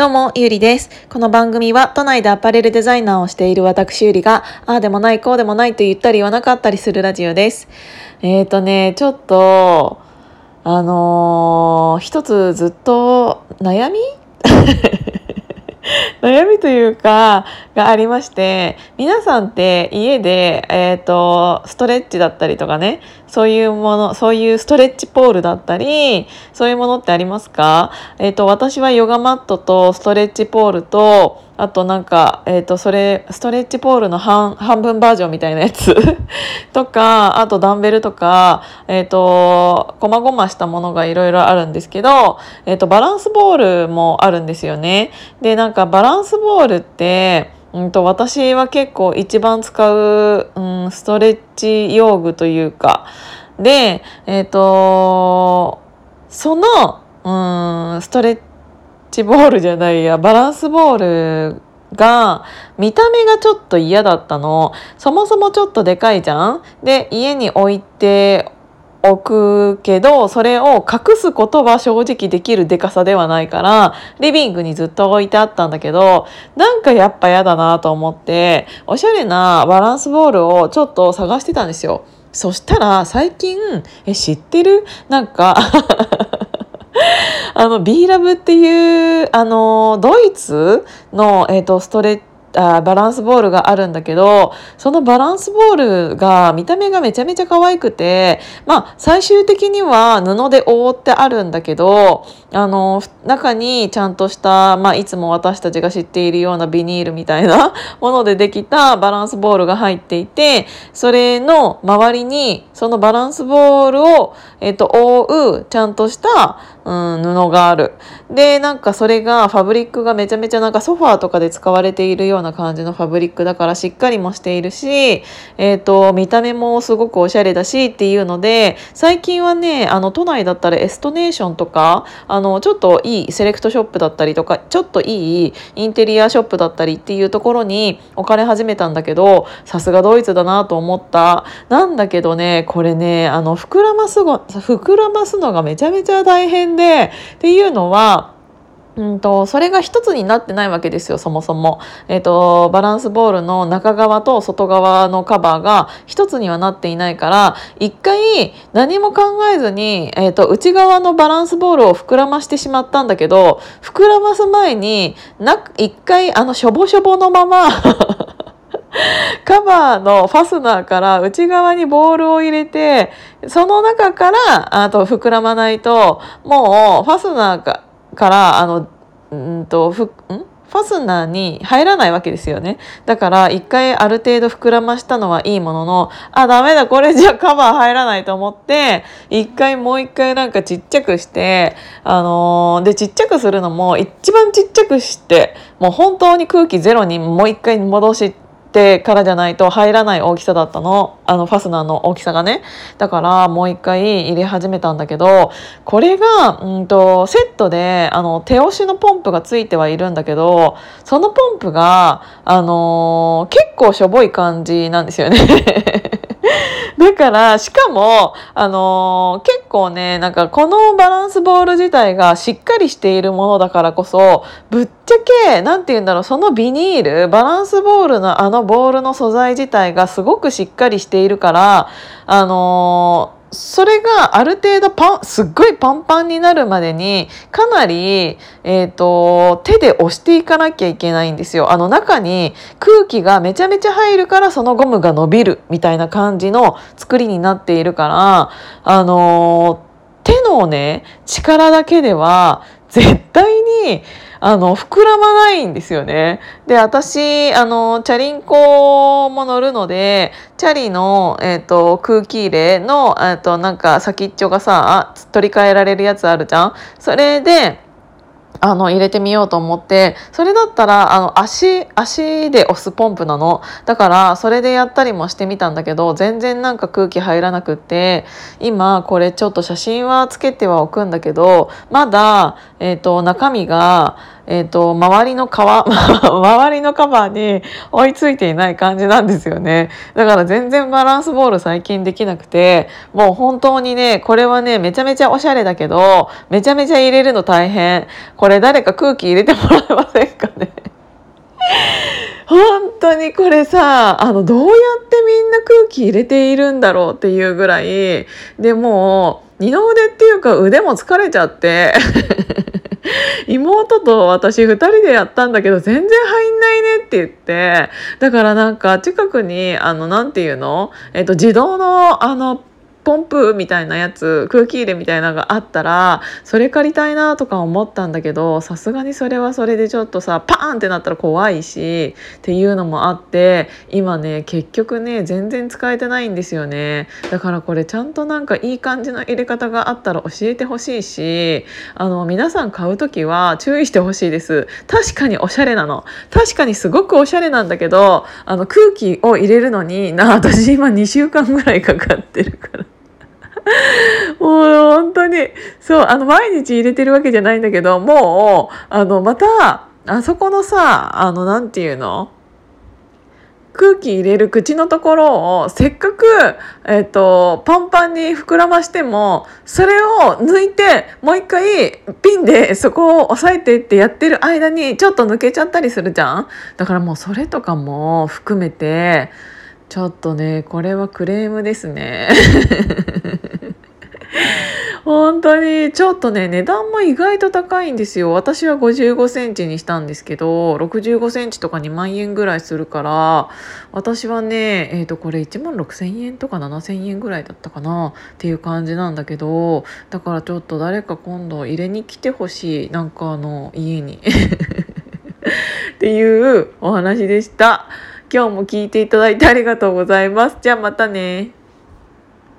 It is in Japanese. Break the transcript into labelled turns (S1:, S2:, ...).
S1: どうも、ゆりです。この番組は都内でアパレルデザイナーをしている私ゆりが、ああでもない、こうでもないと言ったり言わなかったりするラジオです。えーとね、ちょっと、あのー一つずっと悩み？悩みというか、がありまして、皆さんって家で、えっ、と、ストレッチだったりとかね、そういうもの、そういうストレッチポールだったり、そういうものってありますか？えっ、と、私はヨガマットとストレッチポールと、あとなんか、えっ、と、それ、ストレッチポールの半、半分バージョンみたいなやつ とか、あとダンベルとか、えっ、と、こまごましたものがいろいろあるんですけど、えっ、と、バランスボールもあるんですよね。で、なんかバランスボールって、うんと、私は結構一番使う、うん、ストレッチ用具というか、で、えっ、と、その、うん、ストレッチボールじゃないや、バランスボールが、見た目がちょっと嫌だったの。そもそもちょっとでかいじゃんで、家に置いて置くけど、それを隠すことは正直できるでかさではないから、リビングにずっと置いてあったんだけど、なんかやっぱ嫌だなと思って、おしゃれなバランスボールをちょっと探してたんですよ。そしたら最近、え、知ってる？なんか、あの、B ラブっていう、あの、ドイツの、えっ、と、ストレッあバランスボールがあるんだけど、そのバランスボールが見た目がめちゃめちゃ可愛くて、まあ最終的には布で覆ってあるんだけど、あの、中にちゃんとした、まあいつも私たちが知っているようなビニールみたいな ものでできたバランスボールが入っていて、それの周りにそのバランスボールを、えっ、と、覆うちゃんとした、うん、布がある。で、なんかそれがファブリックがめちゃめちゃなんかソファーとかで使われているような感じのファブリックだからしっかりもしているし、えっ、と、見た目もすごくおしゃれだしっていうので、最近はね、あの、都内だったらエストネーションとか、あの、ちょっといいセレクトショップだったりとか、ちょっといいインテリアショップだったりっていうところに置かれ始めたんだけど、さすがドイツだなと思った。なんだけどね、これね、あの、膨らますご、膨らますのがめちゃめちゃ大変で、っていうのは、うんと、それが一つになってないわけですよ、そもそも。えっ、と、バランスボールの中側と外側のカバーが一つにはなっていないから、一回何も考えずに、えっ、と、内側のバランスボールを膨らましてしまったんだけど、膨らます前に、な、一回あの、しょぼしょぼのまま、カバーのファスナーから内側にボールを入れて、その中から、あと膨らまないと、もうファスナーかから、あの、うんと、ふ、ん？ファスナーに入らないわけですよね。だから、一回ある程度膨らましたのはいいものの、あ、ダメだ、これじゃカバー入らないと思って、一回もう一回なんかちっちゃくして、あのーで、ちっちゃくするのも一番ちっちゃくして、もう本当に空気ゼロにもう一回戻してからじゃないと入らない大きさだったの。あのファスナーの大きさがね。だからもう一回入れ始めたんだけど、これが、うんと、セットで、あの、手押しのポンプがついてはいるんだけど、そのポンプが、あのー結構しょぼい感じなんですよね。だから、しかも、あのー結構ね、なんかこのバランスボール自体がしっかりしているものだからこそ、ぶっちゃけ、なんて言うんだろう、そのビニール、バランスボールのあのボールの素材自体がすごくしっかりしているから、あのーそれがある程度パン、すっごいパンパンになるまでに、かなり、えっ、と、手で押していかなきゃいけないんですよ。あの中に空気がめちゃめちゃ入るからそのゴムが伸びるみたいな感じの作りになっているから、あの手のね、力だけでは絶対にあの、膨らまないんですよね。で、私、あの、チャリンコも乗るので、チャリの、えっ、と、空気入れの、えっ、と、なんか先っちょがさ、取り替えられるやつあるじゃんそれで、あの、入れてみようと思って、それだったら、あの、足、足で押すポンプなの。だから、それでやったりもしてみたんだけど、全然なんか空気入らなくって、今、これちょっと写真はつけてはおくんだけど、まだ、えっ、と、中身が、えっ、ー、と、周りの皮、周りのカバーに追いついていない感じなんですよね。だから全然バランスボール最近できなくて、もう本当にね、これはね、めちゃめちゃおしゃれだけど、めちゃめちゃ入れるの大変。これ誰か空気入れてもらえませんかね。本当にこれさあのどうやってみんな空気入れているんだろうっていうぐらいでもう二の腕っていうか腕も疲れちゃって。妹と私2人でやったんだけど全然入んないねって言って。だからなんか近くにあの何て言うの、えっと、自動のあのポンプみたいなやつ空気入れみたいなのがあったらそれ借りたいなとか思ったんだけどさすがにそれはそれでちょっとさパーンってなったら怖いしっていうのもあって今ね結局ね全然使えてないんですよね。だからこれちゃんとなんかいい感じの入れ方があったら教えてほしいしあの皆さん買う時は注意してほしいです。確かにおしゃれなの。確かにすごくおしゃれなんだけどあの空気を入れるのにな私今2週間ぐらいかかってるから。もう本当に。そうあの毎日入れてるわけじゃないんだけどもうあのまたあそこのさあのなんていうの？空気入れる口のところをせっかく、えーと、パンパンに膨らましてもそれを抜いてもう一回ピンでそこを押さえてってやってる間にちょっと抜けちゃったりするじゃん？だからもうそれとかも含めてちょっとねこれはクレームですね。本当に。ちょっとね値段も意外と高いんですよ。私は55センチにしたんですけど65センチとか2万円ぐらいするから私はねえっ、ー、とこれ1万6,000円とか7,000円ぐらいだったかなっていう感じなんだけどだからちょっと誰か今度入れに来てほしい。なんかあの家に。っていうお話でした。今日も聞いていただいてありがとうございます。じゃあまたね。